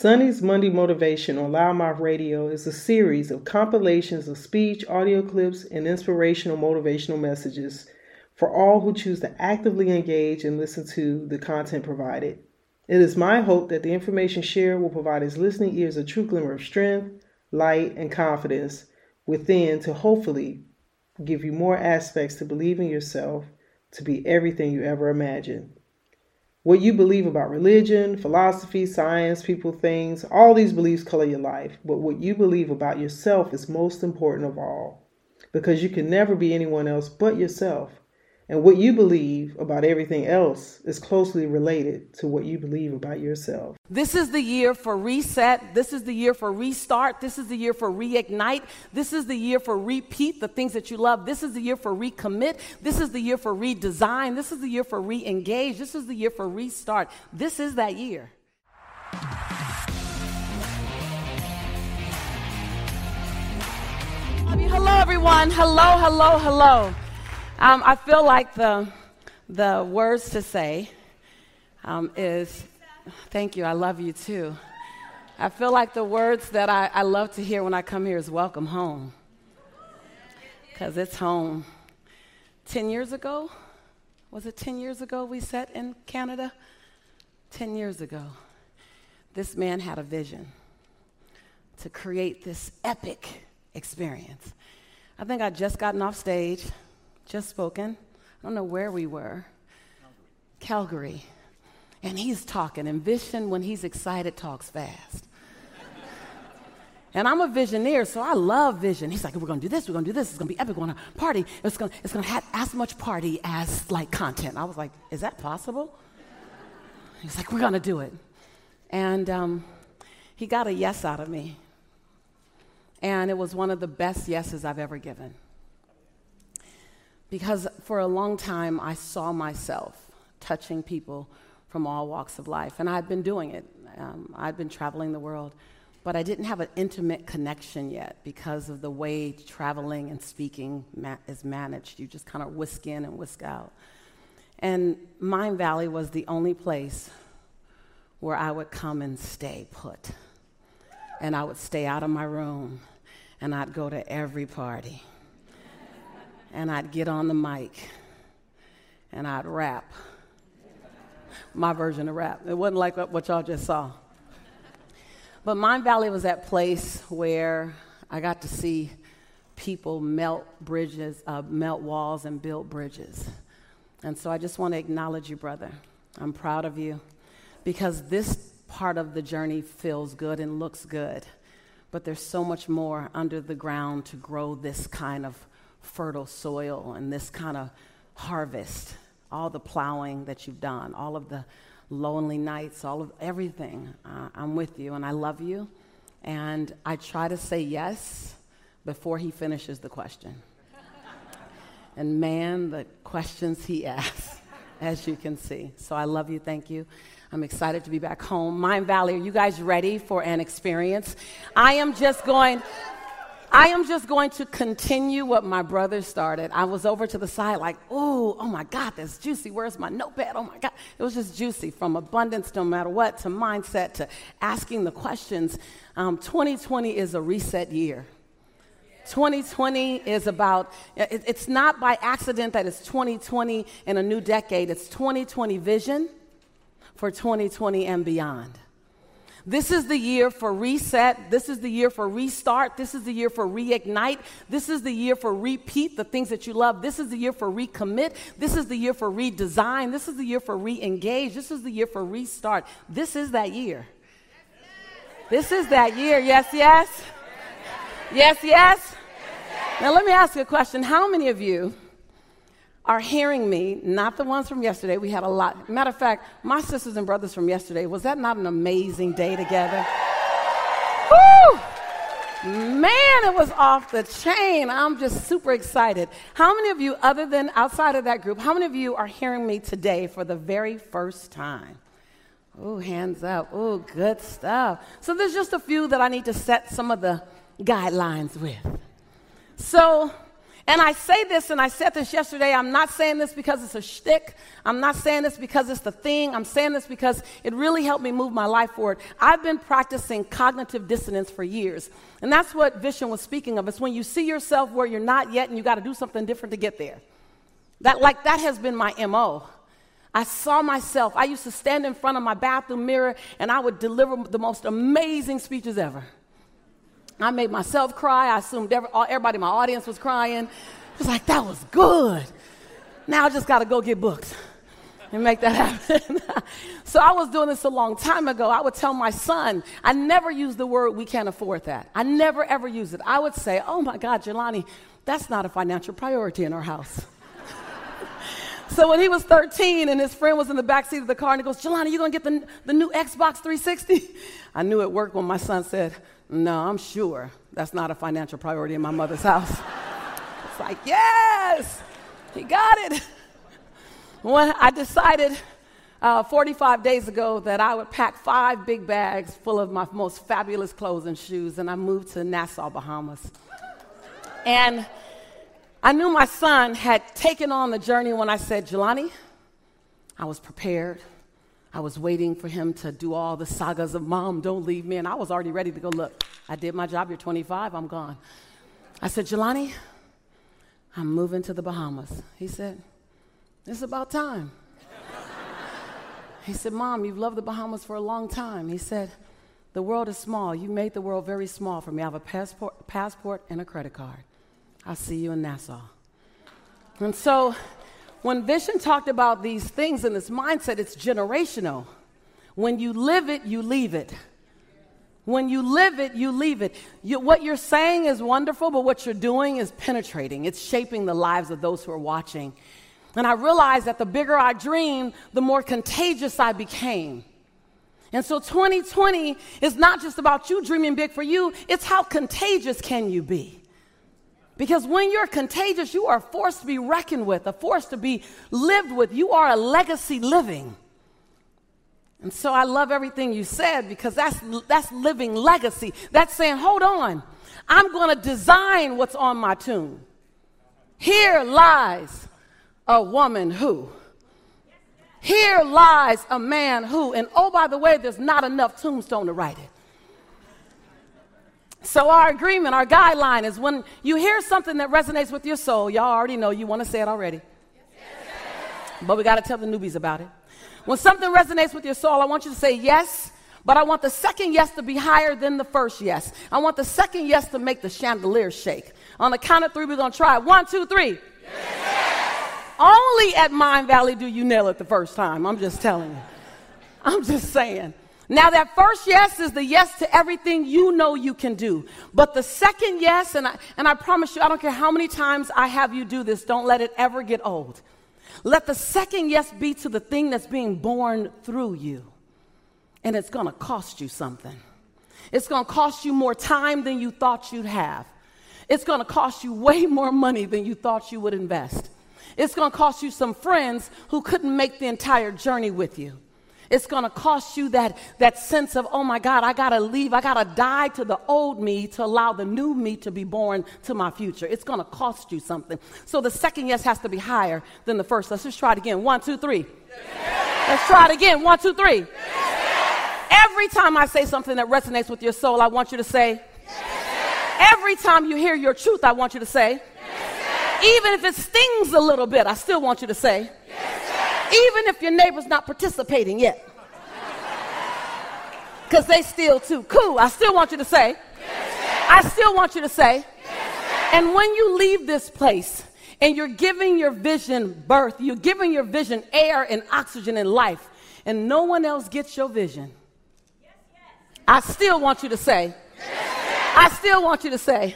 Sonny's Monday Motivation on Loudmouth Radio is a series of compilations of speech, audio clips, and inspirational motivational messages for all who choose to actively engage and listen to the content provided. It is my hope that the information shared will provide his listening ears a true glimmer of strength, light, and confidence within to hopefully give you more aspects to believe in yourself to be everything you ever imagined. What you believe about religion, philosophy, science, people, things, all these beliefs color your life. But what you believe about yourself is most important of all because you can never be anyone else but yourself. And what you believe about everything else is closely related to what you believe about yourself. This is the year for reset. This is the year for restart. This is the year for reignite. This is the year for repeat the things that you love. This is the year for recommit. This is the year for redesign. This is the year for re engage. This is the year for restart. This is that year. Hello, everyone. Hello, hello, hello. Um, I feel like the, the words to say um, is, thank you, I love you too. I feel like the words that I, I love to hear when I come here is welcome home. Because it's home. 10 years ago, was it 10 years ago we sat in Canada? 10 years ago, this man had a vision to create this epic experience. I think I'd just gotten off stage just spoken. I don't know where we were. Calgary. Calgary. And he's talking, and Vishen, when he's excited, talks fast. And I'm a visioneer, so I love vision. He's like, we're gonna do this, we're gonna do this, it's gonna be epic, we're gonna party. It's gonna, it's gonna have as much party as like content. I was like, is that possible? He's like, we're gonna do it. And um, he got a yes out of me. And it was one of the best yeses I've ever given because for a long time I saw myself touching people from all walks of life, and I'd been doing it. Um, I'd been traveling the world, but I didn't have an intimate connection yet because of the way traveling and speaking ma- is managed. You just kind of whisk in and whisk out. And Mind Valley was the only place where I would come and stay put. And I would stay out of my room, and I'd go to every party and I'd get on the mic and I'd rap. My version of rap. It wasn't like what y'all just saw. But Mind Valley was that place where I got to see people melt bridges, uh, melt walls, and build bridges. And so I just want to acknowledge you, brother. I'm proud of you because this part of the journey feels good and looks good. But there's so much more under the ground to grow this kind of fertile soil and this kind of harvest, all the plowing that you've done, all of the lonely nights, all of everything. Uh, I'm with you and I love you. And I try to say yes before he finishes the question. and man, the questions he asks, as you can see. So I love you. Thank you. I'm excited to be back home. Mind Valley, are you guys ready for an experience? I am just going. I am just going to continue what my brother started. I was over to the side, like, oh, oh my God, that's juicy. Where's my notepad? Oh my God. It was just juicy from abundance, no matter what, to mindset, to asking the questions. Um, 2020 is a reset year. 2020 is about, it, it's not by accident that it's 2020 in a new decade, it's 2020 vision for 2020 and beyond. This is the year for reset. This is the year for restart. This is the year for reignite. This is the year for repeat the things that you love. This is the year for recommit. This is the year for redesign. This is the year for re-engage. This is the year for restart. This is that year. This is that year. Yes, yes. Yes, yes. Now let me ask you a question. How many of you are hearing me, not the ones from yesterday. We had a lot. Matter of fact, my sisters and brothers from yesterday, was that not an amazing day together? Woo! Man, it was off the chain. I'm just super excited. How many of you, other than outside of that group, how many of you are hearing me today for the very first time? Oh, hands up. Oh, good stuff. So there's just a few that I need to set some of the guidelines with. So, And I say this, and I said this yesterday. I'm not saying this because it's a shtick. I'm not saying this because it's the thing. I'm saying this because it really helped me move my life forward. I've been practicing cognitive dissonance for years. And that's what Vishen was speaking of. It's when you see yourself where you're not yet and you got to do something different to get there. That, like, that has been my MO. I saw myself. I used to stand in front of my bathroom mirror and I would deliver the most amazing speeches ever. I made myself cry. I assumed every, everybody in my audience was crying. It was like, that was good. Now I just got to go get books and make that happen. so I was doing this a long time ago. I would tell my son, I never use the word we can't afford that. I never ever use it. I would say, oh my God, Jelani, that's not a financial priority in our house. so when he was 13 and his friend was in the back seat of the car and he goes, Jelani, you gonna get the, the new Xbox 360? I knew it worked when my son said, no, I'm sure that's not a financial priority in my mother's house. it's like, yes, he got it. When I decided uh, 45 days ago that I would pack five big bags full of my most fabulous clothes and shoes, and I moved to Nassau, Bahamas. And I knew my son had taken on the journey when I said, Jelani, I was prepared. I was waiting for him to do all the sagas of mom, don't leave me. And I was already ready to go, look, I did my job. You're 25. I'm gone. I said, Jelani, I'm moving to the Bahamas. He said, It's about time. he said, Mom, you've loved the Bahamas for a long time. He said, The world is small. You made the world very small for me. I have a passport, passport and a credit card. I'll see you in Nassau. And so when Vishen talked about these things and this mindset, it's generational. When you live it, you leave it. When you live it, you leave it. You, what you're saying is wonderful, but what you're doing is penetrating. It's shaping the lives of those who are watching. And I realized that the bigger I dreamed, the more contagious I became. And so 2020 is not just about you dreaming big for you, it's how contagious can you be? Because when you're contagious, you are a force to be reckoned with, a force to be lived with. You are a legacy living. And so I love everything you said because that's, that's living legacy. That's saying, hold on, I'm going to design what's on my tomb. Here lies a woman who. Here lies a man who. And oh, by the way, there's not enough tombstone to write it. So, our agreement, our guideline is when you hear something that resonates with your soul, y'all already know you want to say it already. But we got to tell the newbies about it. When something resonates with your soul, I want you to say yes, but I want the second yes to be higher than the first yes. I want the second yes to make the chandelier shake. On the count of three, we're going to try. One, two, three. Yes. Only at Mind Valley do you nail it the first time. I'm just telling you. I'm just saying. Now, that first yes is the yes to everything you know you can do. But the second yes, and I, and I promise you, I don't care how many times I have you do this, don't let it ever get old. Let the second yes be to the thing that's being born through you. And it's to cost you something. It's to cost you more time than you thought you'd have. It's to cost you way more money than you thought you would invest. It's to cost you some friends who couldn't make the entire journey with you. It's going to cost you that, that sense of, oh my God, I got to leave. I got to die to the old me to allow the new me to be born to my future. It's going to cost you something. So the second yes has to be higher than the first. Let's just try it again. One, two, three. Yes. Let's try it again. One, two, three. Yes. Every time I say something that resonates with your soul, I want you to say, yes. Every time you hear your truth, I want you to say, Even if it stings a little bit, I still want you to say, even if your neighbor's not participating yet. Because they still too. Cool. I still want you to say. Yes, I still want you to say. Yes, and when you leave this place and you're giving your vision birth, you're giving your vision air and oxygen and life, and no one else gets your vision, I still want you to say. I still want you to say.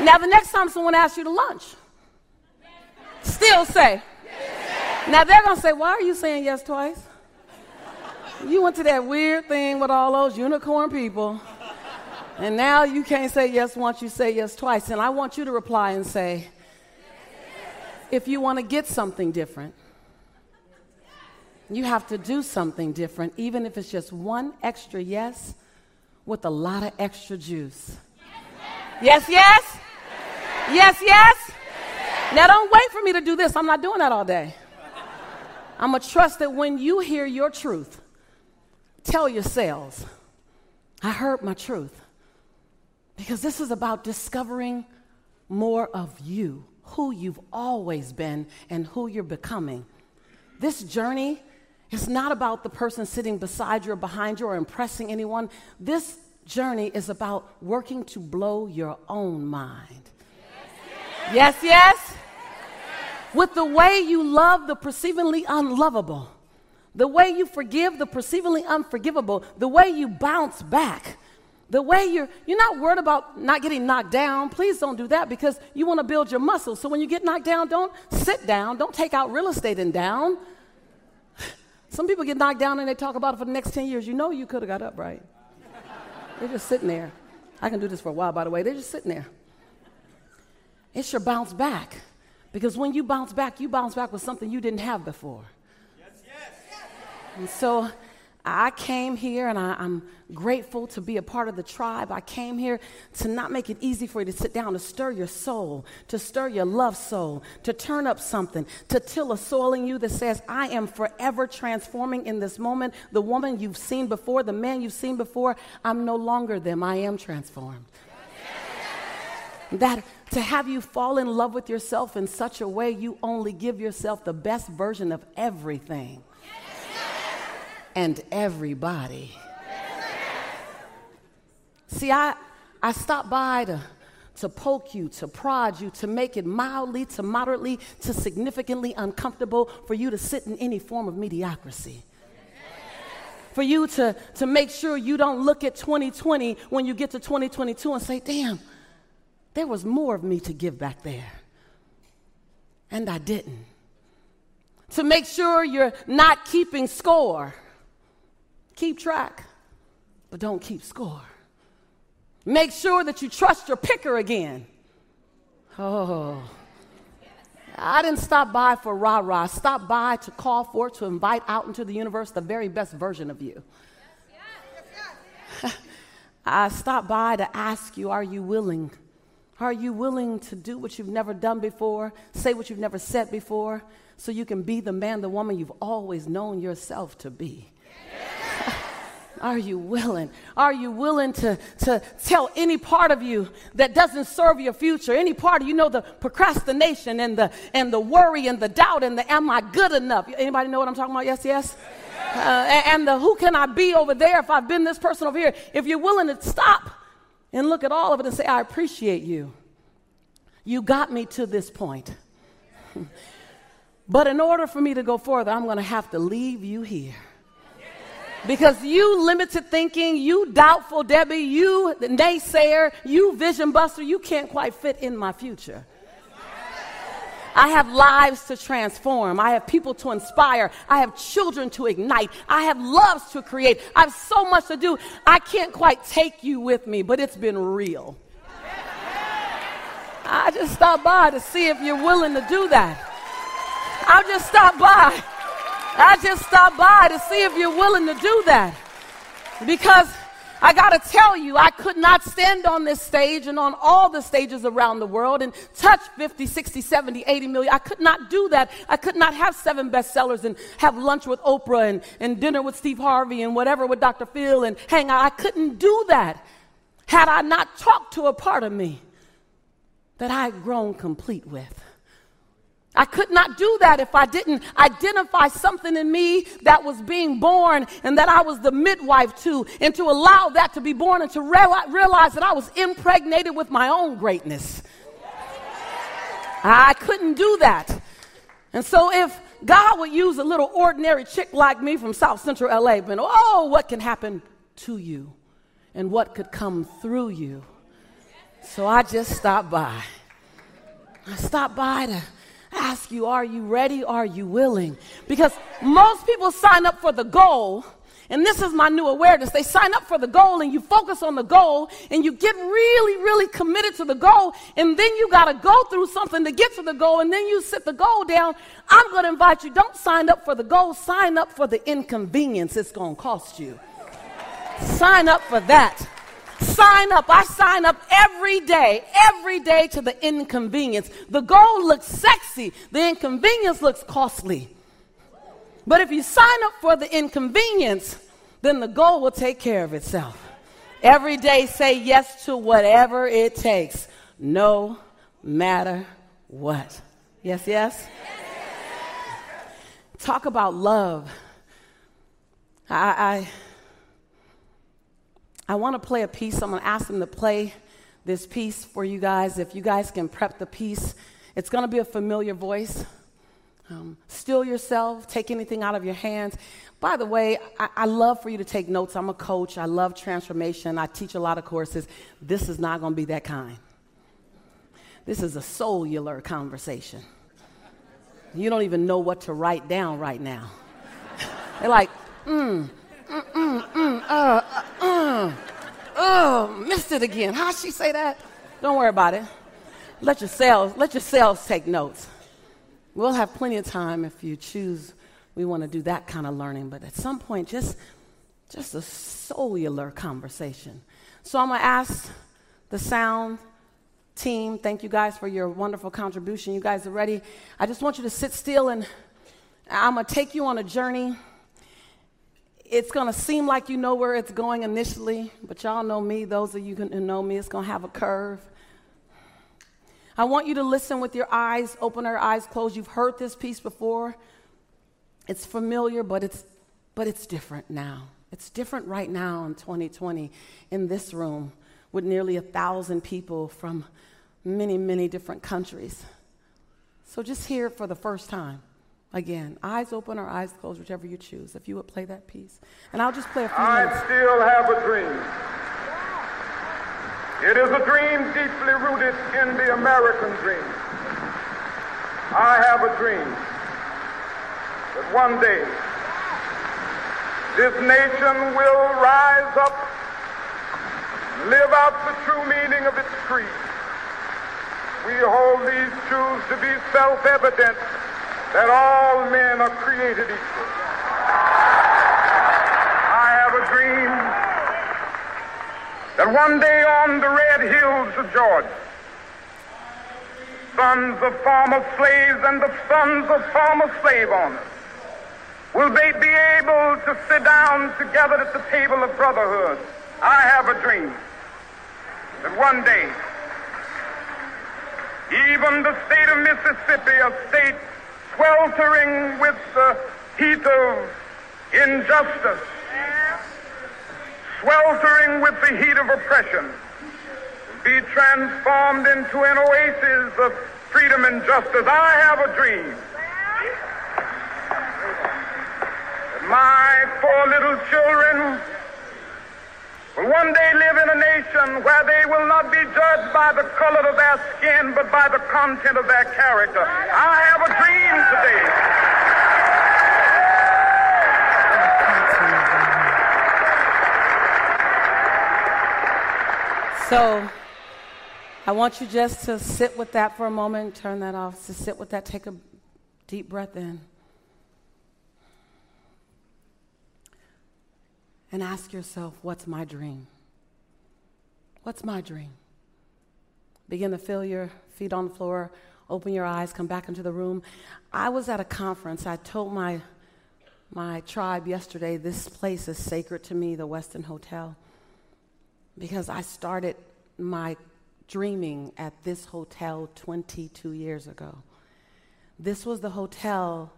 Now, the next time someone asks you to lunch, still say. Now they're going to say, Why are you saying yes twice? You went to that weird thing with all those unicorn people, and now you can't say yes once, you say yes twice. And I want you to reply and say, If you want to get something different, you have to do something different, even if it's just one extra yes with a lot of extra juice. Yes, yes? Yes, yes? Now, don't wait for me to do this. I'm not doing that all day. I'm going to trust that when you hear your truth, tell yourselves, I heard my truth. Because this is about discovering more of you, who you've always been, and who you're becoming. This journey is not about the person sitting beside you or behind you or impressing anyone. This journey is about working to blow your own mind. Yes, yes. yes? With the way you love the perceivingly unlovable, the way you forgive the perceivingly unforgivable, the way you bounce back the way you're, you're not worried about not getting knocked down. Please don't do that because you want to build your muscles. So when you get knocked down, don't sit down. Don't take out real estate and down. Some people get knocked down and they talk about it for the next 10 years. You know you could have got up, right? They're just sitting there. I can do this for a while, by the way. They're just sitting there. It's your bounce back. Because when you bounce back, you bounce back with something you didn't have before. Yes, yes. And so I came here and I, am grateful to be a part of the tribe. I came here to not make it easy for you to sit down, to stir your soul, to stir your love soul, to turn up something, to till a soil in you that says, I am forever transforming in this moment. The woman you've seen before, the man you've seen before, I'm no longer them. I am transformed. That to have you fall in love with yourself in such a way you only give yourself the best version of everything and everybody. See, I, I stopped by to, to poke you, to prod you, to make it mildly, to moderately, to significantly uncomfortable for you to sit in any form of mediocrity. For you to, to make sure you don't look at 2020 when you get to 2022 and say, damn, there was more of me to give back there. And I didn't. To make sure you're not keeping score Keep track, but don't keep score. Make sure that you trust your picker again. Oh. I didn't stop by for rah rah. I stopped by to call for, to invite out into the universe the very best version of you. I stopped by to ask you, are you willing? Are you willing to do what you've never done before, say what you've never said before, so you can be the man, the woman you've always known yourself to be? Are you willing? Are you willing to, to tell any part of you that doesn't serve your future? Any part of you know the procrastination and the and the worry and the doubt and the am I good enough? Anybody know what I'm talking about? Yes, yes. Uh, and, and the who can I be over there if I've been this person over here? If you're willing to stop and look at all of it and say, I appreciate you. You got me to this point. but in order for me to go further, I'm going to have to leave you here. Because you limited thinking, you doubtful Debbie, you naysayer, you vision buster, you can't quite fit in my future. I have lives to transform. I have people to inspire. I have children to ignite. I have loves to create. I have so much to do. I can't quite take you with me, but it's been real. I just stopped by to see if you're willing to do that. I'll just stop by I just stopped by to see if you're willing to do that. Because I got to tell you, I could not stand on this stage and on all the stages around the world and touch 50, 60, 70, 80 million. I could not do that. I could not have seven bestsellers and have lunch with Oprah and, and dinner with Steve Harvey and whatever with Dr. Phil and hang out. I couldn't do that had I not talked to a part of me that I had grown complete with. I could not do that if I didn't identify something in me that was being born and that I was the midwife to, and to allow that to be born and to realize that I was impregnated with my own greatness. I couldn't do that. And so if God would use a little ordinary chick like me from South Central LA, but oh, what can happen to you and what could come through you. So I just stopped by. I stopped by to ask you, are you ready? Are you willing? Because most people sign up for the goal. And this is my new awareness. They sign up for the goal and you focus on the goal and you get really, really committed to the goal. And then you got to go through something to get to the goal. And then you sit the goal down. I'm going to invite you don't sign up for the goal, sign up for the inconvenience it's going to cost you. Sign up for that. Sign up. I sign up every day, every day to the inconvenience. The goal looks sexy, the inconvenience looks costly. But if you sign up for the inconvenience, then the goal will take care of itself. Every day, say yes to whatever it takes, no matter what. Yes, yes? Talk about love. I, I, I want to play a piece. I'm going to ask them to play this piece for you guys. If you guys can prep the piece, it's going to be a familiar voice. Um, still yourself, take anything out of your hands. By the way, I, I, love for you to take notes. I'm a coach. I love transformation. I teach a lot of courses. This is not going to be that kind. This is a cellular conversation. You don't even know what to write down right now. They're like, mm, mm, mm, mm, uh, uh, uh, oh, missed it again. How'd she say that? Don't worry about it. Let your cells, let your cells take notes. We'll have plenty of time if you choose we want to do that kind of learning, but at some point, just, just a cellular conversation. So I'm going to ask the sound team, thank you guys for your wonderful contribution. You guys are ready. I just want you to sit still and I'm going to take you on a journey. It's going to seem like you know where it's going initially, but y'all know me. Those of you who know me, it's going to have a curve. I want you to listen with your eyes open or eyes closed. You've heard this piece before. It's familiar, but it's, but it's different now. It's different right now in 2020 in this room with nearly a thousand people from many, many different countries. So just hear it for the first time. Again, eyes open or eyes closed, whichever you choose. If you would play that piece. And I'll just play a few I minutes. still have a dream. It is a dream deeply rooted in the American dream. I have a dream that one day this nation will rise up, live out the true meaning of its creed. We hold these truths to be self-evident that all men are created equal. I have a dream that one day on the red hills of Georgia, sons of former slaves and the sons of former slave owners Will they be able to sit down together at the table of brotherhood? I have a dream that one day, even the state of Mississippi, a state sweltering with the heat of injustice, sweltering with the heat of oppression, be transformed into an oasis of freedom and justice. I have a dream. My four little children will one day live in a nation where they will not be judged by the color of their skin, but by the content of their character. I have a dream today. So I want you just to sit with that for a moment, turn that off, to sit with that, take a deep breath in. And ask yourself, what's my dream? What's my dream? Begin to feel your feet on the floor, open your eyes, come back into the room. I was at a conference. I told my, my tribe yesterday this place is sacred to me, the Westin Hotel, because I started my dreaming at this hotel 22 years ago. This was the hotel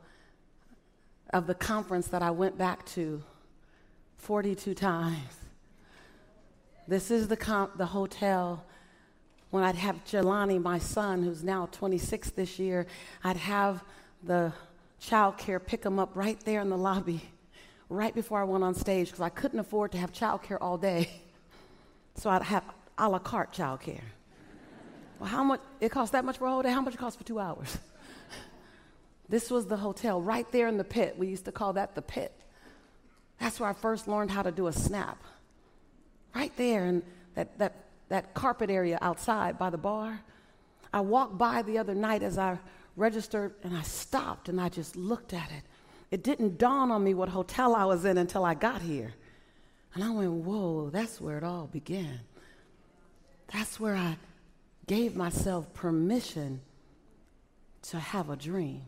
of the conference that I went back to 42 times. This is the, comp, the hotel when I'd have Jelani, my son, who's now 26 this year, I'd have the child care pick him up right there in the lobby, right before I went on stage, because I couldn't afford to have child care all day. So I'd have a la carte child care. Well, how much? It costs that much for a whole day? How much it costs for two hours? this was the hotel right there in the pit. We used to call that the pit. That's where I first learned how to do a snap. Right there in that, that, that carpet area outside by the bar. I walked by the other night as I registered and I stopped and I just looked at it. It didn't dawn on me what hotel I was in until I got here. And I went, whoa, that's where it all began. that's where I gave myself permission to have a dream.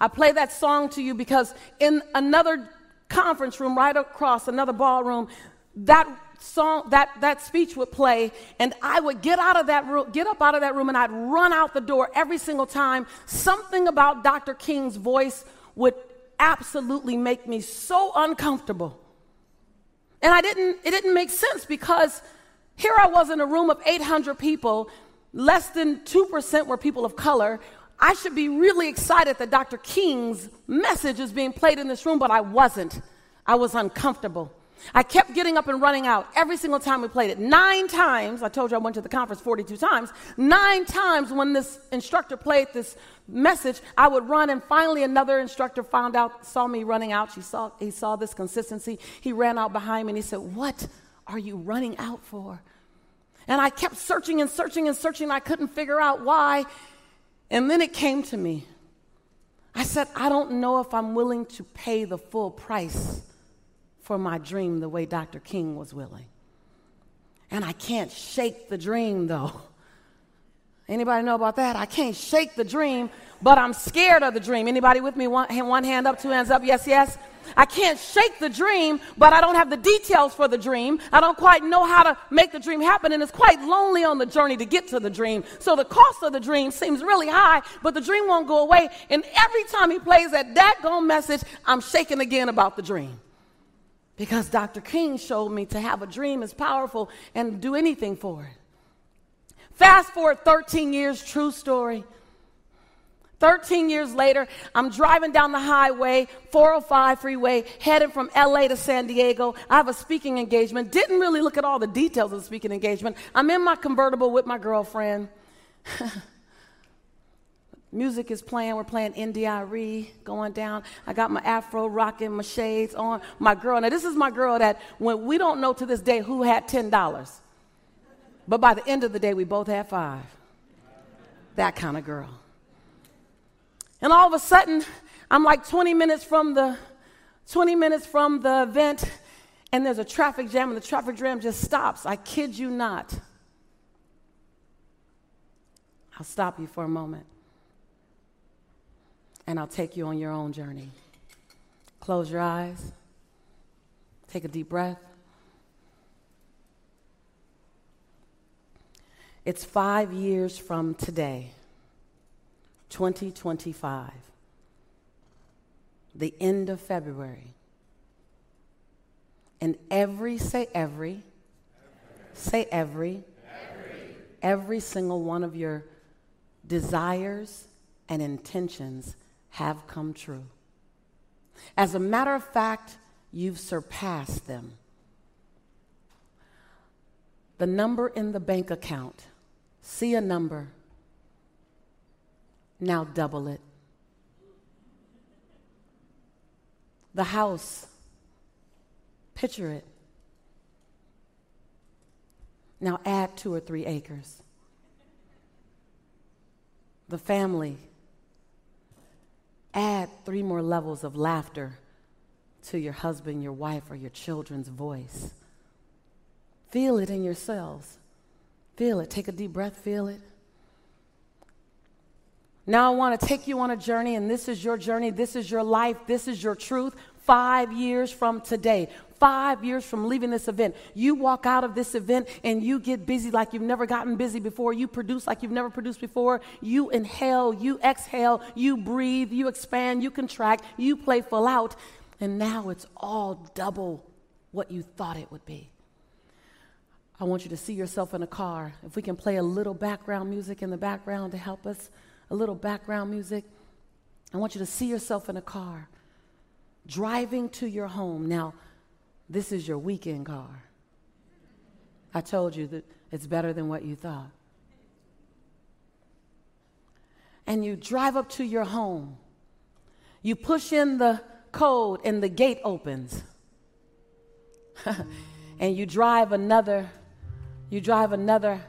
I play that song to you because in another conference room right across another ballroom, that song, that, that speech would play, and I would get out of that room, get up out of that room, and I'd run out the door every single time. Something about Dr. King's voice would absolutely make me so uncomfortable. And I didn't, it didn't make sense because here I was in a room of 800 people, less than 2% were people of color. I should be really excited that Dr. King's message is being played in this room, but I wasn't. I was uncomfortable. I kept getting up and running out every single time we played it. Nine times, I told you I went to the conference 42 times. Nine times when this instructor played this message, I would run, and finally another instructor found out, saw me running out. She saw, he saw this consistency. He ran out behind me and he said, What are you running out for? And I kept searching and searching and searching. I couldn't figure out why. And then it came to me. I said, I don't know if I'm willing to pay the full price for my dream the way Dr. King was willing. And I can't shake the dream though. Anybody know about that? I can't shake the dream, but I'm scared of the dream. Anybody with me? One, one hand up, two hands up. Yes, yes. I can't shake the dream, but I don't have the details for the dream. I don't quite know how to make the dream happen, and it's quite lonely on the journey to get to the dream. So the cost of the dream seems really high, but the dream won't go away. And every time he plays that daggone message, I'm shaking again about the dream. Because Dr. King showed me to have a dream is powerful and do anything for it. Fast forward 13 years, true story. 13 years later, I'm driving down the highway, 405 freeway, heading from LA to San Diego. I have a speaking engagement. Didn't really look at all the details of the speaking engagement. I'm in my convertible with my girlfriend. Music is playing. We're playing India.Arie going down. I got my afro rocking, my shades on. My girl. Now, this is my girl that when we don't know to this day who had $10. But by the end of the day, we both had five. That kind of girl. And all of a sudden, I'm like 20 minutes from the 20 minutes from the event, and there's a traffic jam, and the traffic jam just stops. I kid you not. I'll stop you for a moment, and I'll take you on your own journey. Close your eyes, take a deep breath. It's five years from today 2025, the end of February. And every, say every, every. say every, every, every single one of your desires and intentions have come true. As a matter of fact, you've surpassed them. The number in the bank account, see a number now double it. The house, picture it. Now add two or three acres. The family, add three more levels of laughter to your husband, your wife, or your children's voice. Feel it in yourselves. Feel it. Take a deep breath, feel it. Now I want to take you on a journey, and this is your journey, this is your life, this is your truth. Five years from today, five years from leaving this event, you walk out of this event and you get busy like you've never gotten busy before. You produce like you've never produced before. You inhale, you exhale, you breathe, you expand, you contract, you play full out. And now it's all double what you thought it would be. I want you to see yourself in a car. If we can play a little background music in the background to help us a little background music. I want you to see yourself in a car driving to your home. Now, this is your weekend car. I told you that it's better than what you thought. And you drive up to your home. You push in the code, and the gate opens. and you drive another you drive another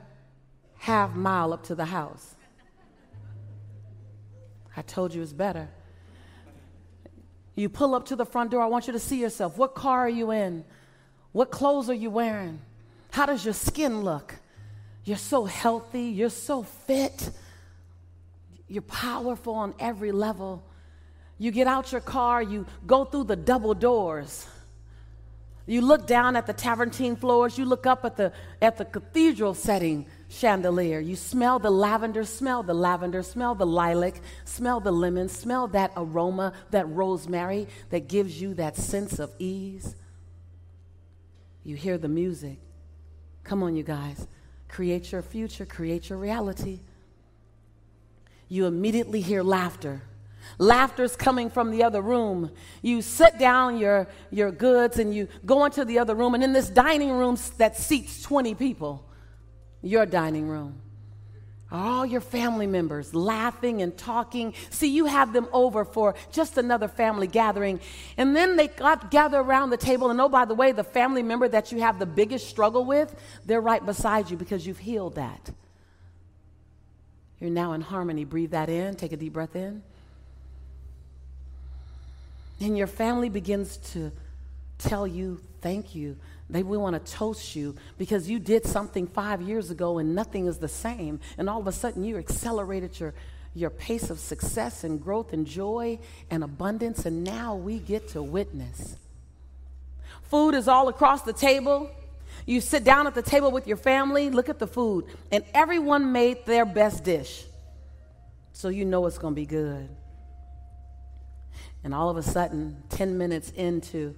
half mile up to the house I told you it's better. You pull up to the front door. I want you to see yourself. What car are you in? What clothes are you wearing? How does your skin look? You're so healthy, you're so fit, you're powerful on every level. You get out your car, you go through the double doors. You look down at the Travertine floors, you look up at the, at the cathedral setting chandelier. You smell the lavender, smell the lavender, smell the lilac, smell the lemon, smell that aroma, that rosemary that gives you that sense of ease. You hear the music. Come on, you guys. Create your future, create your reality. You immediately hear laughter. Laughter's coming from the other room. You sit down your, your goods and you go into the other room, and in this dining room that seats 20 people, your dining room, all your family members laughing and talking. See, you have them over for just another family gathering. And then they got gather around the table, and oh, by the way, the family member that you have the biggest struggle with, they're right beside you because you've healed that. You're now in harmony. Breathe that in, take a deep breath in. And your family begins to tell you thank you. They will want to toast you because you did something five years ago and nothing is the same. And all of a sudden you accelerated your, your pace of success and growth and joy and abundance. And now we get to witness. Food is all across the table. You sit down at the table with your family, look at the food, and everyone made their best dish. So you know it's going to be good. And all of a sudden, 10 minutes into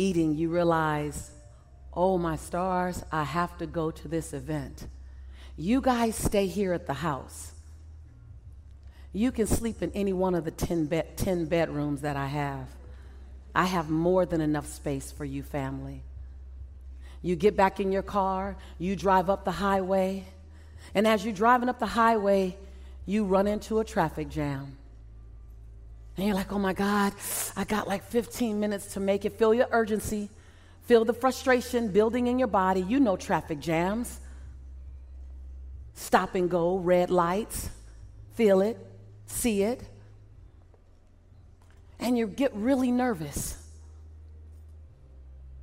eating, you realize, oh, my stars, I have to go to this event. You guys stay here at the house. You can sleep in any one of the 10, bed, 10 bedrooms that I have. I have more than enough space for you, family. You get back in your car, you drive up the highway, and as you're driving up the highway, you run into a traffic jam. And you're like, oh my God, I got like 15 minutes to make it. Feel your urgency, feel the frustration building in your body. You know traffic jams. Stop and go, red lights. Feel it, see it. And you get really nervous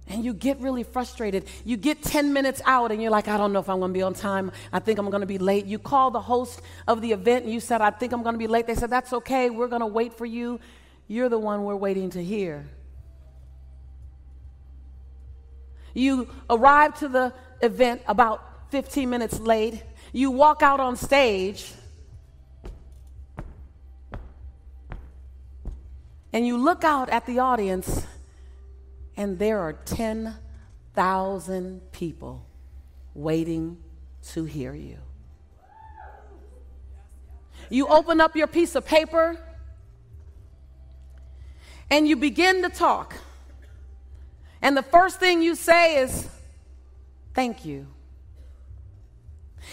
and you get really frustrated. You get 10 minutes out and you're like, I don't know if I'm to be on time. I think I'm to be late. You call the host of the event and you said, I think I'm to be late. They said, That's okay. We're to wait for you. You're the one we're waiting to hear. You arrive to the event about 15 minutes late. You walk out on stage. And you look out at the audience and there are 10,000 people waiting to hear you. You open up your piece of paper and you begin to talk. And the first thing you say is, Thank you.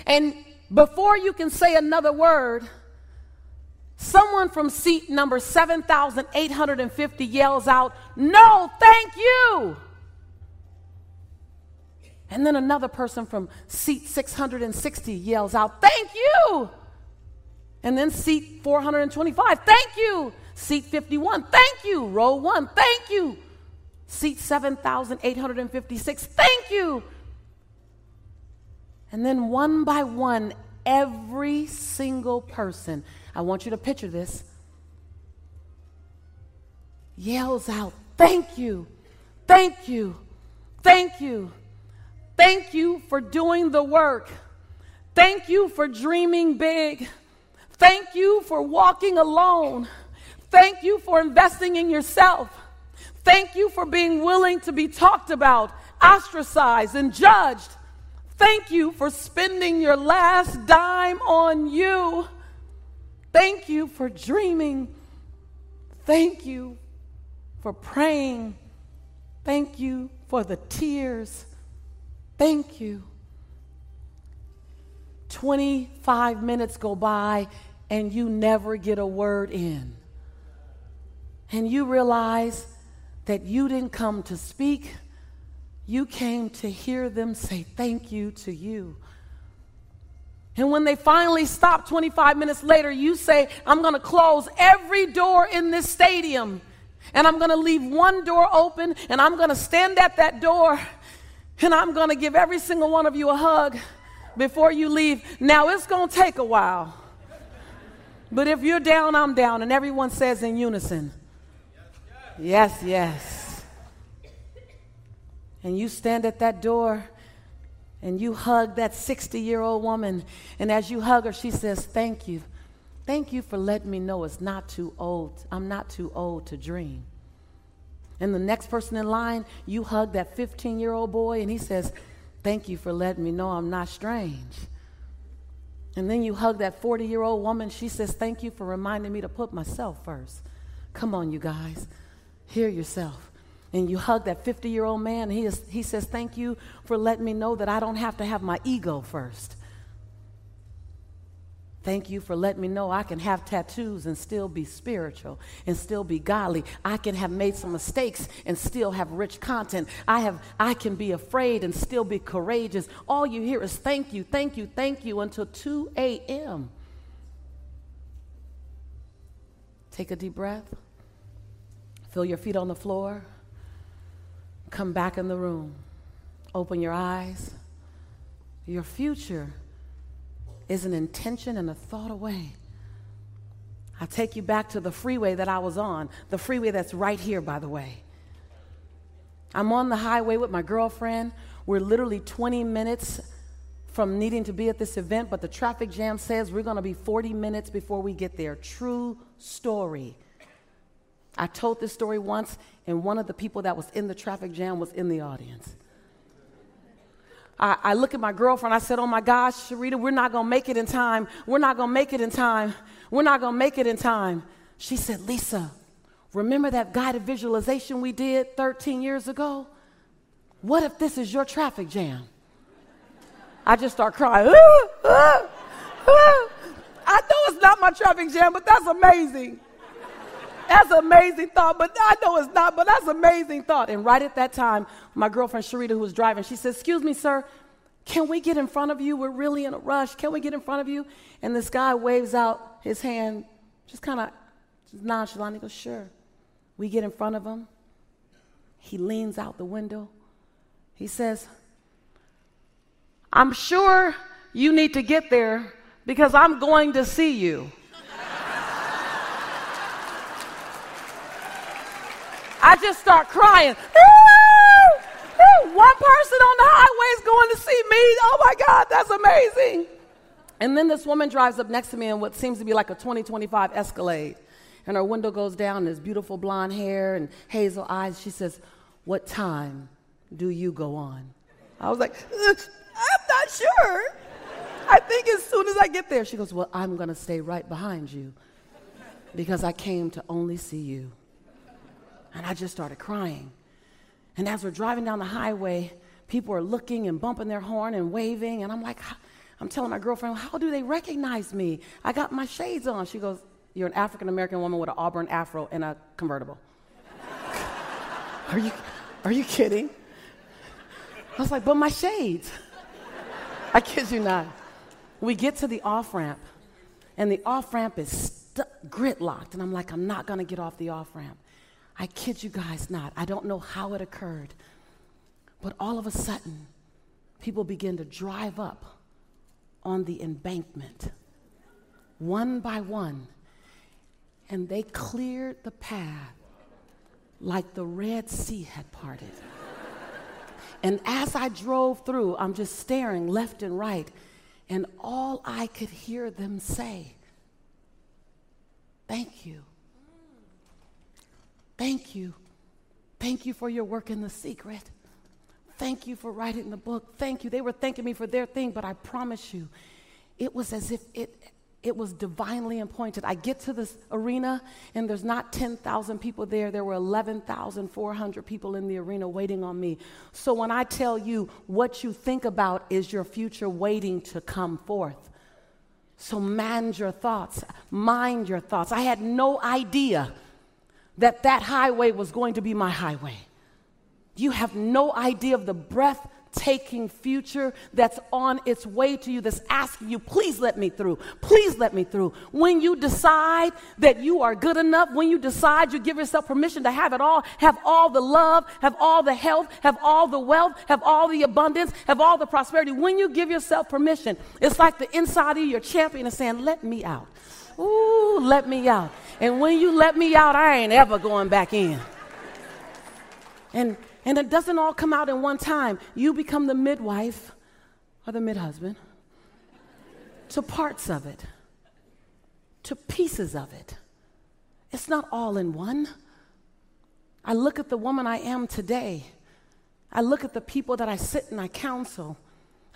And before you can say another word, Someone from seat number 7,850 yells out, No, thank you. And then another person from seat 660 yells out, Thank you. And then seat 425, Thank you. Seat 51, Thank you. Row one, Thank you. Seat 7,856, Thank you. And then one by one, every single person I want you to picture this. Yells out, Thank you, thank you, thank you, thank you for doing the work. Thank you for dreaming big. Thank you for walking alone. Thank you for investing in yourself. Thank you for being willing to be talked about, ostracized, and judged. Thank you for spending your last dime on you. Thank you for dreaming. Thank you for praying. Thank you for the tears. Thank you. 25 minutes go by and you never get a word in. And you realize that you didn't come to speak, you came to hear them say thank you to you. And when they finally stop 25 minutes later, you say, I'm going to close every door in this stadium. And I'm going to leave one door open and I'm going to stand at that door And I'm going to give every single one of you a hug before you leave. Now, it's going to take a while. But if you're down, I'm down. And everyone says in unison, Yes, yes. And you stand at that door and you hug that 60 year old woman. And as you hug her, she says, Thank you. Thank you for letting me know it's not too old. I'm not too old to dream. And the next person in line, you hug that 15 year old boy, and he says, Thank you for letting me know I'm not strange. And then you hug that 40 year old woman. She says, Thank you for reminding me to put myself first. Come on, you guys. Hear yourself. And you hug that 50 year old man. he, is, he says, Thank you for letting me know that I don't have to have my ego first. Thank you for letting me know I can have tattoos and still be spiritual and still be godly. I can have made some mistakes and still have rich content. I have I can be afraid and still be courageous. All you hear is thank you, thank you, thank you until 2 a.m. Take a deep breath. Feel your feet on the floor. Come back in the room. Open your eyes. Your future is an intention and a thought away. I take you back to the freeway that I was on, the freeway that's right here, by the way. I'm on the highway with my girlfriend. We're literally 20 minutes from needing to be at this event, but the traffic jam says we're going to be 40 minutes before we get there. True story. I told this story once, and one of the people that was in the traffic jam was in the audience. I, I look at my girlfriend. I said, Oh my gosh, Sharita, we're not to make it in time. We're not to make it in time. We're not to make it in time. She said, Lisa, remember that guided visualization we did 13 years ago? What if this is your traffic jam? I just start crying. I know it's not my traffic jam, but that's amazing. That's an amazing thought, but I know it's not, but that's an amazing thought. And right at that time, my girlfriend Sharita, who was driving, she said, Excuse me, sir, can we get in front of you? We're really in a rush. Can we get in front of you? And this guy waves out his hand, just kind of nonchalant. He goes, Sure. We get in front of him. He leans out the window. He says, I'm sure you need to get there because I'm going to see you. I just start crying. One person on the highway is going to see me. Oh my God, that's amazing. And then this woman drives up next to me in what seems to be like a 2025 Escalade. And her window goes down, and this beautiful blonde hair and hazel eyes. She says, What time do you go on? I was like, I'm not sure. I think as soon as I get there. She goes, Well, I'm going to stay right behind you because I came to only see you. And I just started crying. And as we're driving down the highway, people are looking and bumping their horn and waving. And I'm like, I'm telling my girlfriend, how do they recognize me? I got my shades on. She goes, You're an African American woman with an auburn afro and a convertible. are, you, are you kidding? I was like, But my shades. I kid you not. We get to the off ramp, and the off ramp is st- grit locked. And I'm like, I'm not going to get off the off ramp. I kid you guys not. I don't know how it occurred. But all of a sudden, people begin to drive up on the embankment, one by one, and they cleared the path like the Red Sea had parted. and as I drove through, I'm just staring left and right, and all I could hear them say, Thank you. Thank you. Thank you for your work in the secret. Thank you for writing the book. Thank you. They were thanking me for their thing, but I promise you, it was as if it, it was divinely appointed. I get to this arena, and there's not 10,000 people there. There were 11,400 people in the arena waiting on me. So when I tell you what you think about is your future waiting to come forth. So mind your thoughts, mind your thoughts. I had no idea that that highway was going to be my highway. You have no idea of the breath taking future that's on its way to you, that's asking you, please let me through, please let me through. When you decide that you are good enough, when you decide you give yourself permission to have it all, have all the love, have all the health, have all the wealth, have all the abundance, have all the prosperity, when you give yourself permission, it's like the inside of you, your champion is saying, let me out. Ooh, let me out. And when you let me out, I ain't ever going back in. And, and it doesn't all come out in one time. You become the midwife or the mid husband to parts of it, to pieces of it. It's not all in one. I look at the woman I am today. I look at the people that I sit and I counsel.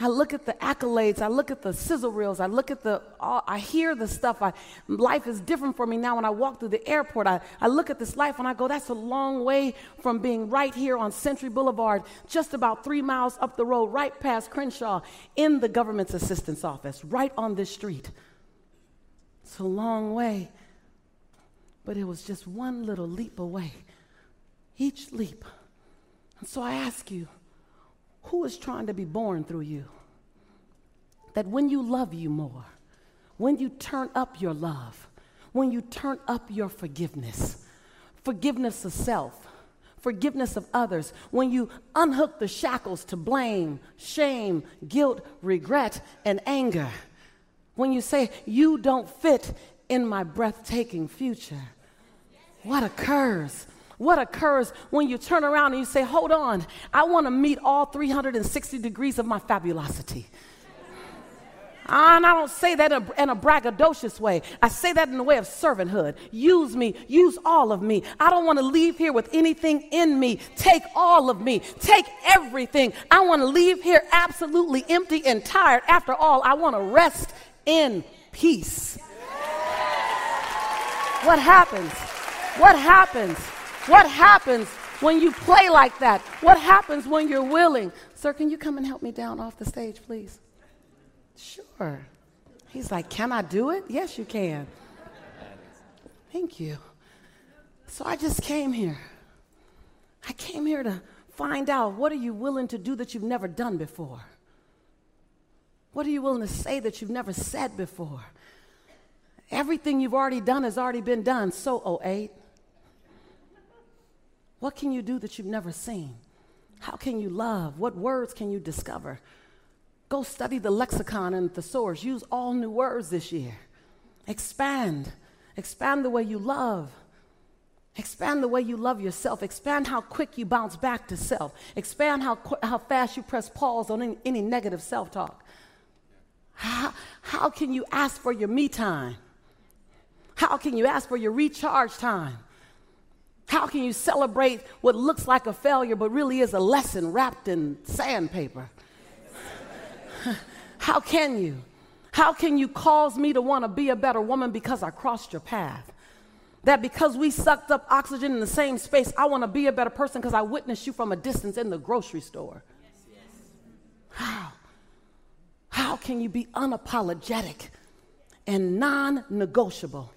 I look at the accolades, I look at the sizzle reels, I look at the, all, I hear the stuff. I, life is different for me now when I walk through the airport. I, I look at this life and I go, that's a long way from being right here on Century Boulevard, just about three miles up the road, right past Crenshaw, in the government's assistance office, right on this street. It's a long way, but it was just one little leap away, each leap. And so I ask you, who is trying to be born through you? That when you love you more, when you turn up your love, when you turn up your forgiveness, forgiveness of self, forgiveness of others, when you unhook the shackles to blame, shame, guilt, regret, and anger, when you say, You don't fit in my breathtaking future, what occurs what occurs when you turn around and you say, Hold on, I want to meet all 360 degrees of my fabulosity. And I don't say that in a braggadocious way. I say that in the way of servanthood. Use me, use all of me. I don't want to leave here with anything in me. Take all of me, take everything. I want to leave here absolutely empty and tired. After all, I want to rest in peace. What happens? What happens? What happens when you play like that? What happens when you're willing? Sir, can you come and help me down off the stage, please? Sure. He's like, Can I do it? Yes, you can. Thank you. So I just came here. I came here to find out what are you willing to do that you've never done before? What are you willing to say that you've never said before? Everything you've already done has already been done. So, 08. What can you do that you've never seen? How can you love? What words can you discover? Go study the lexicon and thesaurus. Use all new words this year. Expand. Expand the way you love. Expand the way you love yourself. Expand how quick you bounce back to self. Expand how, qu- how fast you press pause on any, any negative self talk. How, how can you ask for your me time? How can you ask for your recharge time? How can you celebrate what looks like a failure but really is a lesson wrapped in sandpaper? How can you? How can you cause me to want to be a better woman because I crossed your path? That because we sucked up oxygen in the same space, I want to be a better person because I witnessed you from a distance in the grocery store. How? How can you be unapologetic and non negotiable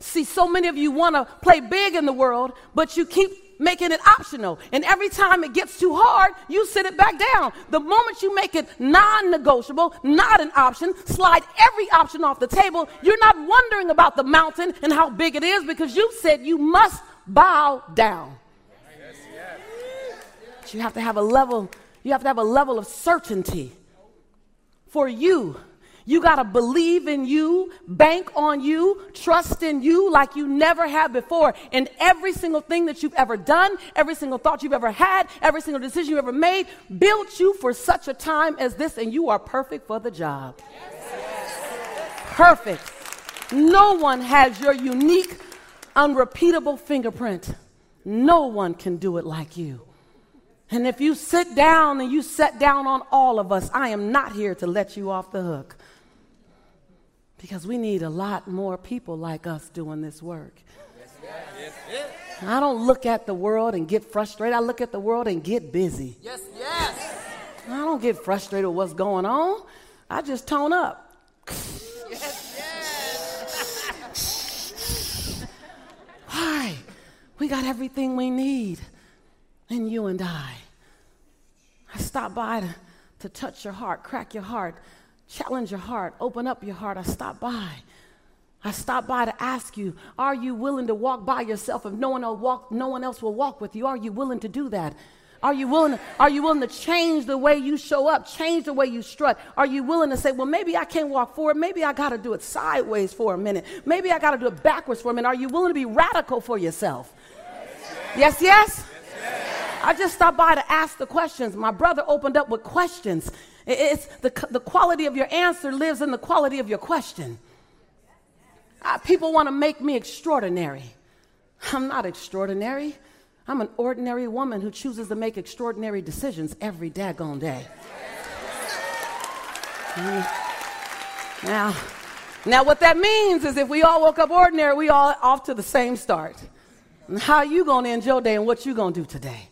See, so many of you want to play big in the world, but you keep making it optional. And every time it gets too hard, you sit it back down. The moment you make it non negotiable, not an option, slide every option off the table, you're not wondering about the mountain and how big it is because you said you must bow down. You have to have a level, you have to have a level of certainty for you you got to believe in you, bank on you, trust in you like you never have before. And every single thing that you've ever done, every single thought you've ever had, every single decision you've ever made built you for such a time as this, and you are perfect for the job. Perfect. No one has your unique, unrepeatable fingerprint. No one can do it like you. And if you sit down and you set down on all of us, I am not here to let you off the hook. Because we need a lot more people like us doing this work. Yes, yes. I don't look at the world and get frustrated. I look at the world and get busy. Yes, yes. I don't get frustrated with what's going on. I just tone up. Yes, yes. Why? We got everything we need. And you and I. I stop by to, to touch your heart, crack your heart, challenge your heart, open up your heart. I stop by. I stop by to ask you, are you willing to walk by yourself if no one, will walk, no one else will walk with you? Are you willing to do that? Are you willing to, are you willing to change the way you show up, change the way you strut? Are you willing to say, well, maybe I can't walk forward, maybe I got to do it sideways for a minute, maybe I got to do it backwards for a minute? Are you willing to be radical for yourself? Yes, yes? I just stopped by to ask the questions. My brother opened up with questions. It's the, the quality of your answer lives in the quality of your question. Uh, people want to make me extraordinary. I'm not extraordinary. I'm an ordinary woman who chooses to make extraordinary decisions every daggone day. Now, now what that means is if we all woke up ordinary, we all off to the same start. And how you gonna end your day and what you gonna do today?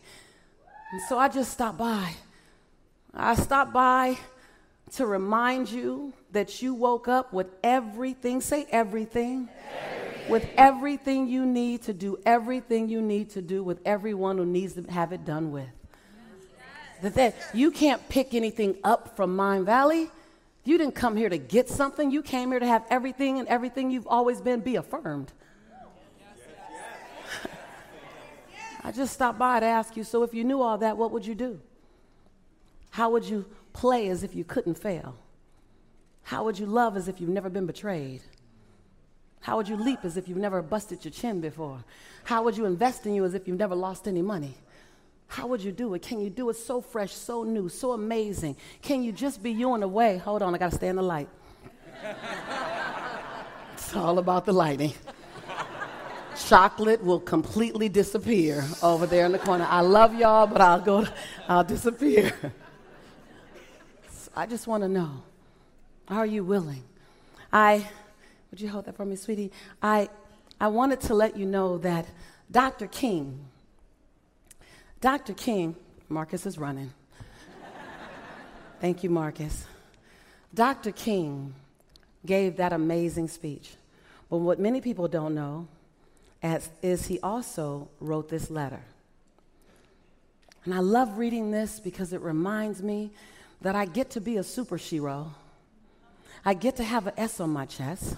And so I just stopped by. I stopped by to remind you that you woke up with everything. Say everything. everything with everything you need to do everything you need to do with everyone who needs to have it done with. That, that you can't pick anything up from Mind Valley. You didn't come here to get something. You came here to have everything and everything you've always been be affirmed. I just stopped by to ask you so if you knew all that, what would you do? How would you play as if you couldn't fail? How would you love as if you've never been betrayed? How would you leap as if you've never busted your chin before? How would you invest in you as if you've never lost any money? How would you do it? Can you do it so fresh, so new, so amazing? Can you just be you in a way? Hold on, I gotta stay in the light. it's all about the lighting. Chocolate will completely disappear over there in the corner. I love y'all, but I'll go, I'll disappear. I just wanna know are you willing? I would you hold that for me, sweetie? I, I wanted to let you know that Dr. King, Dr. King, Marcus is running. Thank you, Marcus. Dr. King gave that amazing speech. But what many people don't know as, is he also wrote this letter. And I love reading this because it reminds me that I get to be a super shero. I get to have an S on my chest.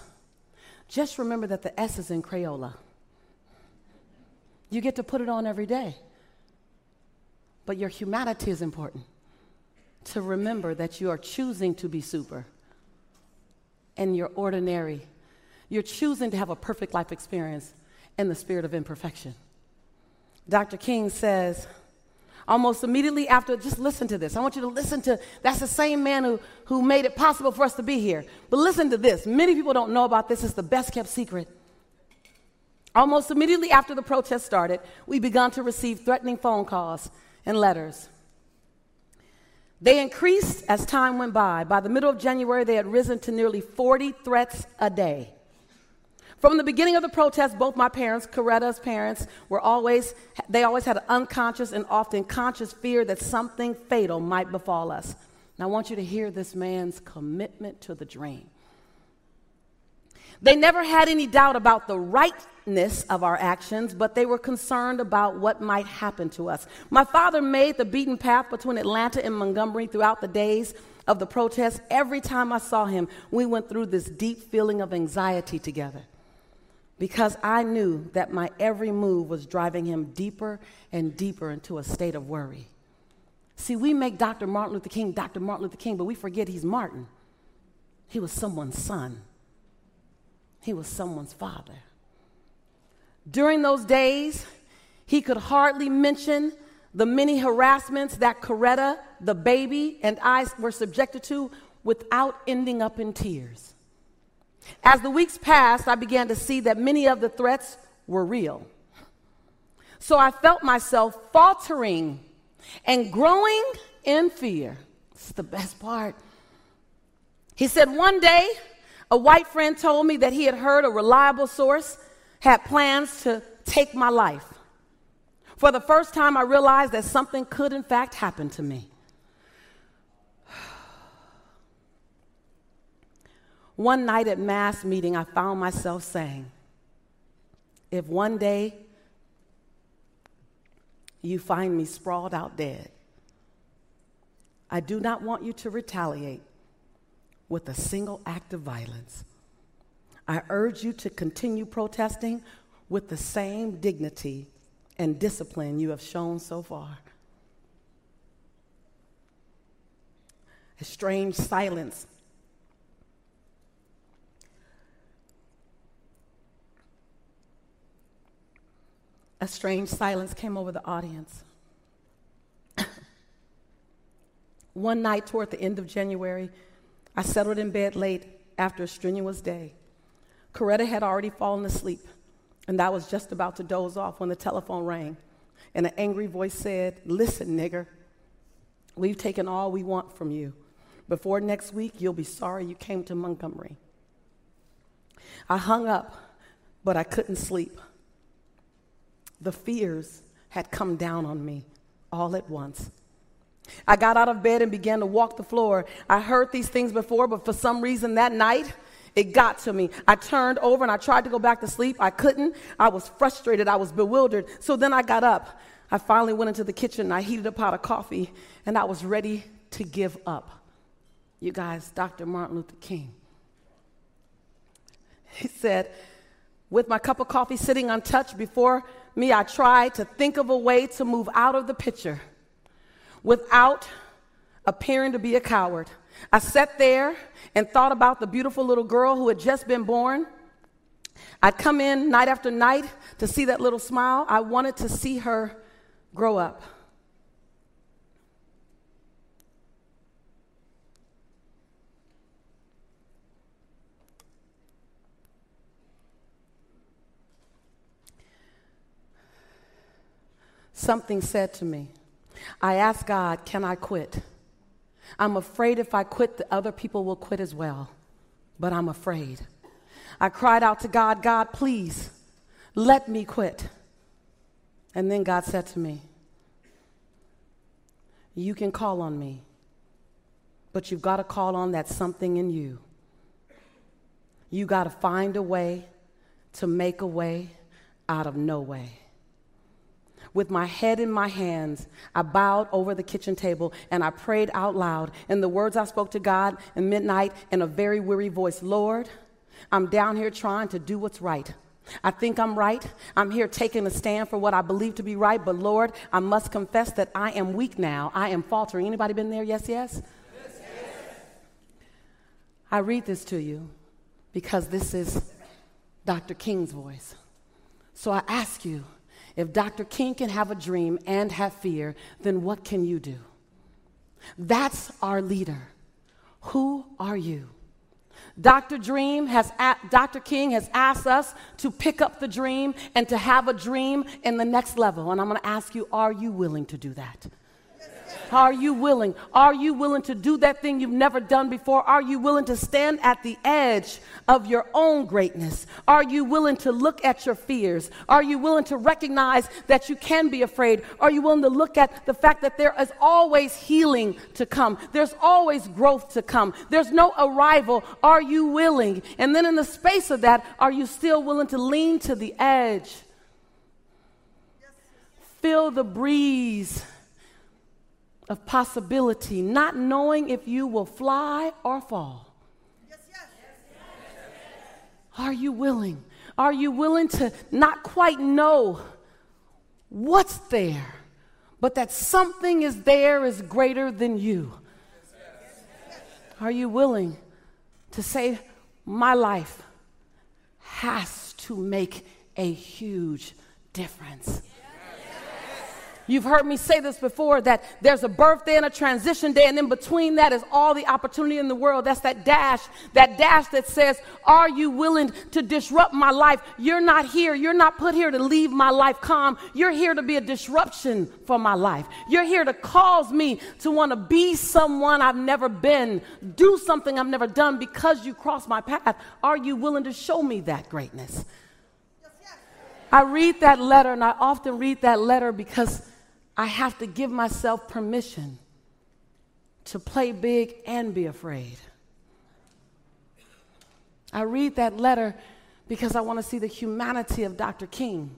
Just remember that the S is in Crayola. You get to put it on every day. But your humanity is important. To remember that you are choosing to be super and you're ordinary. You're choosing to have a perfect life experience in the spirit of imperfection. Dr. King says, almost immediately after, just listen to this. I want you to listen to, that's the same man who, who made it possible for us to be here. But listen to this. Many people don't know about this. It's the best kept secret. Almost immediately after the protest started, we began to receive threatening phone calls and letters. They increased as time went by. By the middle of January, they had risen to nearly 40 threats a day. From the beginning of the protest, both my parents, Coretta's parents, were always, they always had an unconscious and often conscious fear that something fatal might befall us. And I want you to hear this man's commitment to the dream. They never had any doubt about the rightness of our actions, but they were concerned about what might happen to us. My father made the beaten path between Atlanta and Montgomery throughout the days of the protest. Every time I saw him, we went through this deep feeling of anxiety together because I knew that my every move was driving him deeper and deeper into a state of worry. See, we make Dr. Martin Luther King Dr. Martin Luther King, but we forget he's Martin. He was someone's son, he was someone's father. During those days, he could hardly mention the many harassments that Coretta, the baby, and I were subjected to without ending up in tears. As the weeks passed, I began to see that many of the threats were real. So I felt myself faltering and growing in fear. Is the best part. He said, One day, a white friend told me that he had heard a reliable source had plans to take my life. For the first time, I realized that something could, in fact, happen to me. One night at Mass meeting, I found myself saying, If one day you find me sprawled out dead, I do not want you to retaliate with a single act of violence. I urge you to continue protesting with the same dignity and discipline you have shown so far. A strange silence. A strange silence came over the audience. One night toward the end of January, I settled in bed late after a strenuous day. Coretta had already fallen asleep, and I was just about to doze off when the telephone rang, and an angry voice said, Listen, nigger, we've taken all we want from you. Before next week, you'll be sorry you came to Montgomery. I hung up, but I couldn't sleep. The fears had come down on me all at once. I got out of bed and began to walk the floor. I heard these things before, but for some reason that night, it got to me. I turned over and I tried to go back to sleep. I couldn't. I was frustrated. I was bewildered. So then I got up. I finally went into the kitchen I heated a pot of coffee and I was ready to give up. You guys, Dr. Martin Luther King. He said, with my cup of coffee sitting untouched before me, I tried to think of a way to move out of the picture without appearing to be a coward. I sat there and thought about the beautiful little girl who had just been born. I'd come in night after night to see that little smile. I wanted to see her grow up. Something said to me, I asked God, Can I quit? I'm afraid if I quit, the other people will quit as well. But I'm afraid. I cried out to God, God, please let me quit. And then God said to me, You can call on me, but you've got to call on that something in you. You got to find a way to make a way out of no way. With my head in my hands, I bowed over the kitchen table and I prayed out loud. And the words I spoke to God in midnight in a very weary voice Lord, I'm down here trying to do what's right. I think I'm right. I'm here taking a stand for what I believe to be right, but Lord, I must confess that I am weak now. I am faltering. Anybody been there? Yes, yes? yes, yes. I read this to you because this is Dr. King's voice. So I ask you, if Dr. King can have a dream and have fear, then what can you do? That's our leader. Who are you? Dr. Dream has Dr. King has asked us to pick up the dream and to have a dream in the next level. And I'm going to ask you, are you willing to do that? Are you willing? Are you willing to do that thing you've never done before? Are you willing to stand at the edge of your own greatness? Are you willing to look at your fears? Are you willing to recognize that you can be afraid? Are you willing to look at the fact that there is always healing to come? There's always growth to come. There's no arrival. Are you willing? And then in the space of that, are you still willing to lean to the edge? Feel the breeze of possibility, not knowing if you will fly or fall. Yes, yes. Are you willing? Are you willing to not quite know what's there, but that something is there is greater than you? Are you willing to say, My life has to make a huge difference? You've heard me say this before that there's a birthday and a transition day, and in between that is all the opportunity in the world. That's that dash, that dash that says, Are you willing to disrupt my life? You're not here. You're not put here to leave my life calm. You're here to be a disruption for my life. You're here to cause me to want to be someone I've never been, do something I've never done because you crossed my path. Are you willing to show me that greatness? I read that letter, and I often read that letter because I have to give myself permission to play big and be afraid. I read that letter because I want to see the humanity of Dr. King,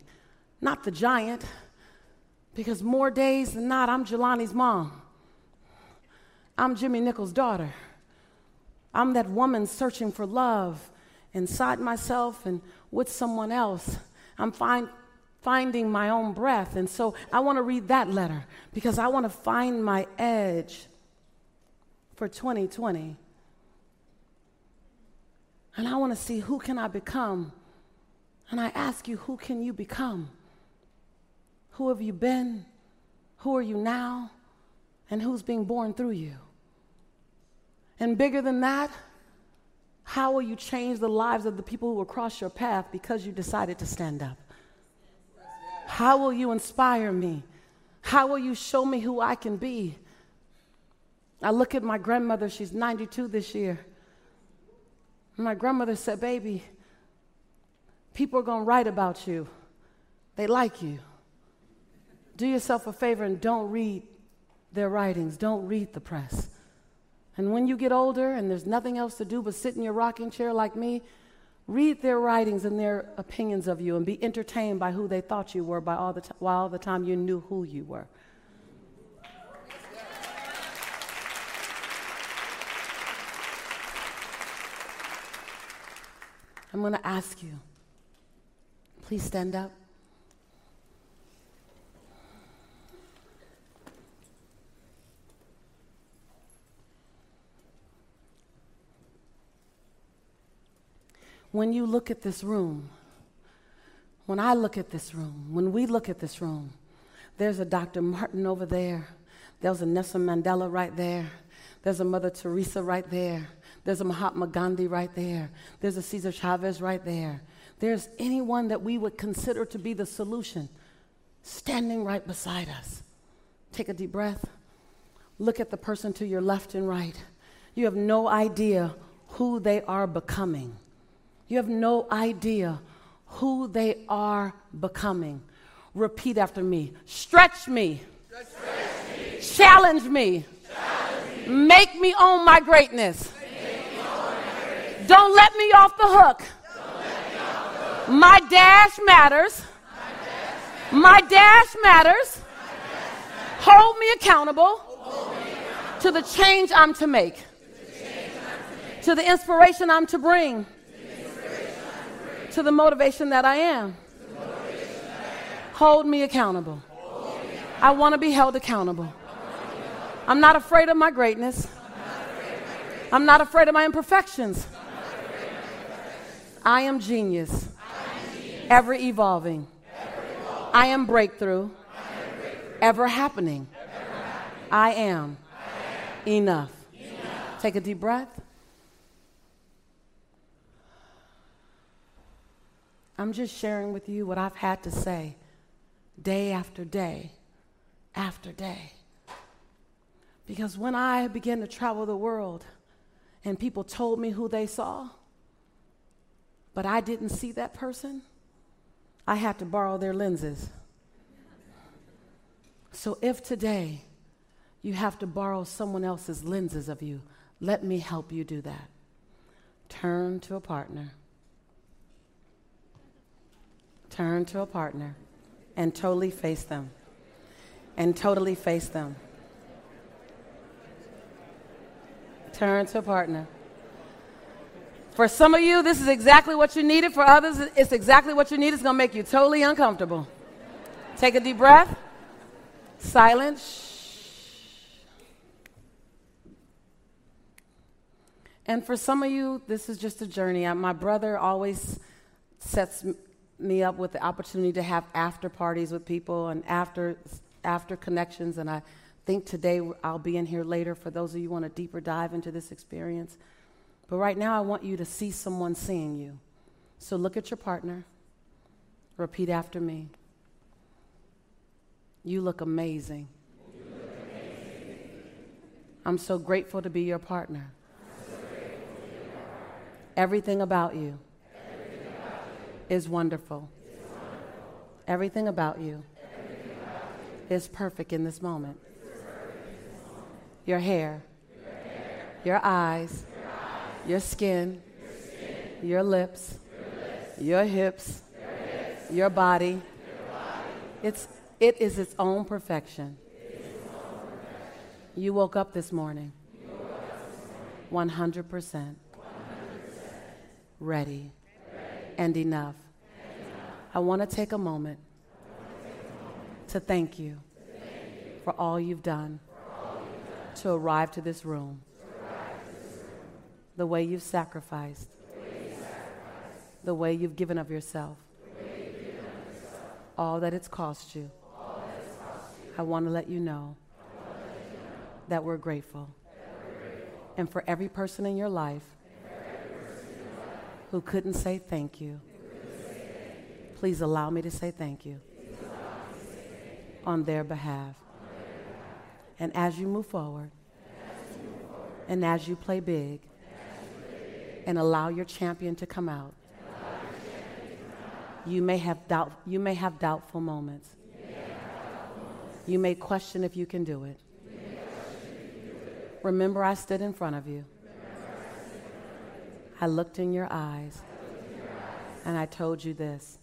not the giant, because more days than not, I'm Jelani's mom. I'm Jimmy Nichols' daughter. I'm that woman searching for love inside myself and with someone else. I'm find, finding my own breath. And so I want to read that letter because I want to find my edge for 2020. And I want to see who can I become. And I ask you, who can you become? Who have you been? Who are you now? And who's being born through you? And bigger than that, how will you change the lives of the people who will cross your path because you decided to stand up? How will you inspire me? How will you show me who I can be? I look at my grandmother, she's 92 this year. My grandmother said, Baby, people are going to write about you. They like you. Do yourself a favor and don't read their writings, don't read the press. And when you get older and there's nothing else to do but sit in your rocking chair like me, read their writings and their opinions of you and be entertained by who they thought you were by all the t- while all the time you knew who you were. I'm going to ask you, please stand up. When you look at this room, when I look at this room, when we look at this room, there's a Dr. Martin over there. There's a Nelson Mandela right there. There's a Mother Teresa right there. There's a Mahatma Gandhi right there. There's a Cesar Chavez right there. There's anyone that we would consider to be the solution standing right beside us. Take a deep breath. Look at the person to your left and right. You have no idea who they are becoming. You have no idea who they are becoming. Repeat after me stretch me, stretch me. Challenge, me. Challenge me, make me own my greatness. Don't let me off the hook. My dash matters. My dash matters. Hold me accountable to the change I'm to make, to the inspiration I'm to bring, to the motivation that I am. Hold me accountable. I want to be held accountable. I'm not afraid of my greatness. I'm not afraid of my imperfections. I am genius, ever evolving. I am breakthrough, ever happening. I am, enough. Take a deep breath. I'm just sharing with you what I've had to say day after day after day. Because when I began to travel the world and people told me who they saw, but I didn't see that person, I had to borrow their lenses. So if today you have to borrow someone else's lenses of you, let me help you do that. Turn to a partner. Turn to a partner and totally face them. And totally face them. Turn to a partner. For some of you, this is exactly what you needed. For others, it's exactly what you need. It's going to make you totally uncomfortable. Take a deep breath. Silence. And for some of you, this is just a journey. My brother always sets me up with the opportunity to have after parties with people and after after connections. And I think today I'll be in here later for those of you who want a deeper dive into this experience. But right now, I want you to see someone seeing you. So look at your partner. Repeat after me. You look amazing. I'm so grateful to be your partner. So your partner. Everything about you is wonderful. Everything about you, is perfect in this moment. Your, hair, your eyes, your skin, your, lips, your hips, your, body. It's, it is. Its own perfection. You woke up this morning, 100%, ready, and enough. I want to take a moment to thank you for all you've done to arrive to this room, the way you've sacrificed, the way you've given of yourself, all that it's cost you. I want to let you know that we're grateful. And for every person in your life who couldn't say thank you, please allow me to say thank you on their behalf. And as you move forward, and as you play big, and allow your champion to come out, you may have doubt, you may have doubtful moments. You may question if you can do it. Remember, I stood in front of you. I looked in your eyes. And I told you this.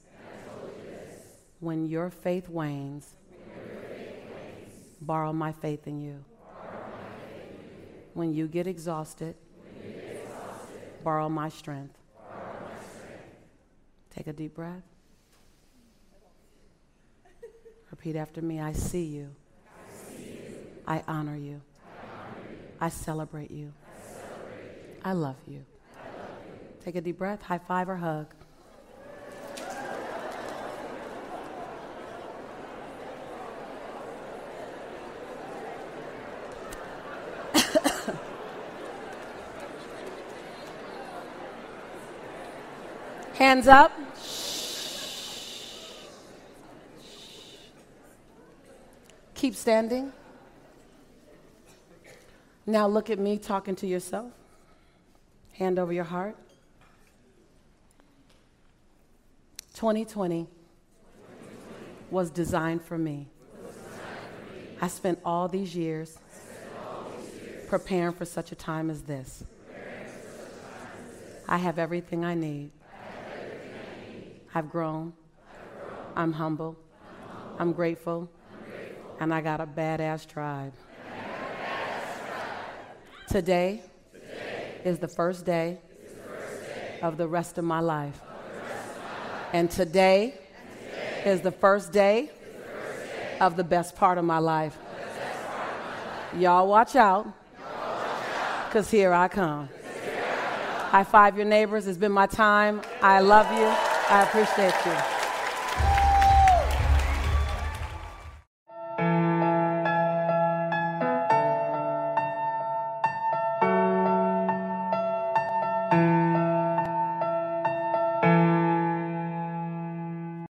When your faith wanes, borrow my faith in you. When you get exhausted, borrow my strength. Take a deep breath. Repeat after me I see you. I honor you. I celebrate you. I love you. Take a deep breath, high five or hug. Hands up. Keep standing. Now look at me talking to yourself. Hand over your heart. 2020 was designed for me. I spent all these years preparing for such a time as this. I have everything I need. I've grown. I'm humble. I'm grateful. And I got a badass tribe. Today, is the first day of the rest of my life. And today, is the first day, of the best part of my life. Y'all watch out, because here I come. High five your neighbors. It's been my time. I love you. I appreciate you.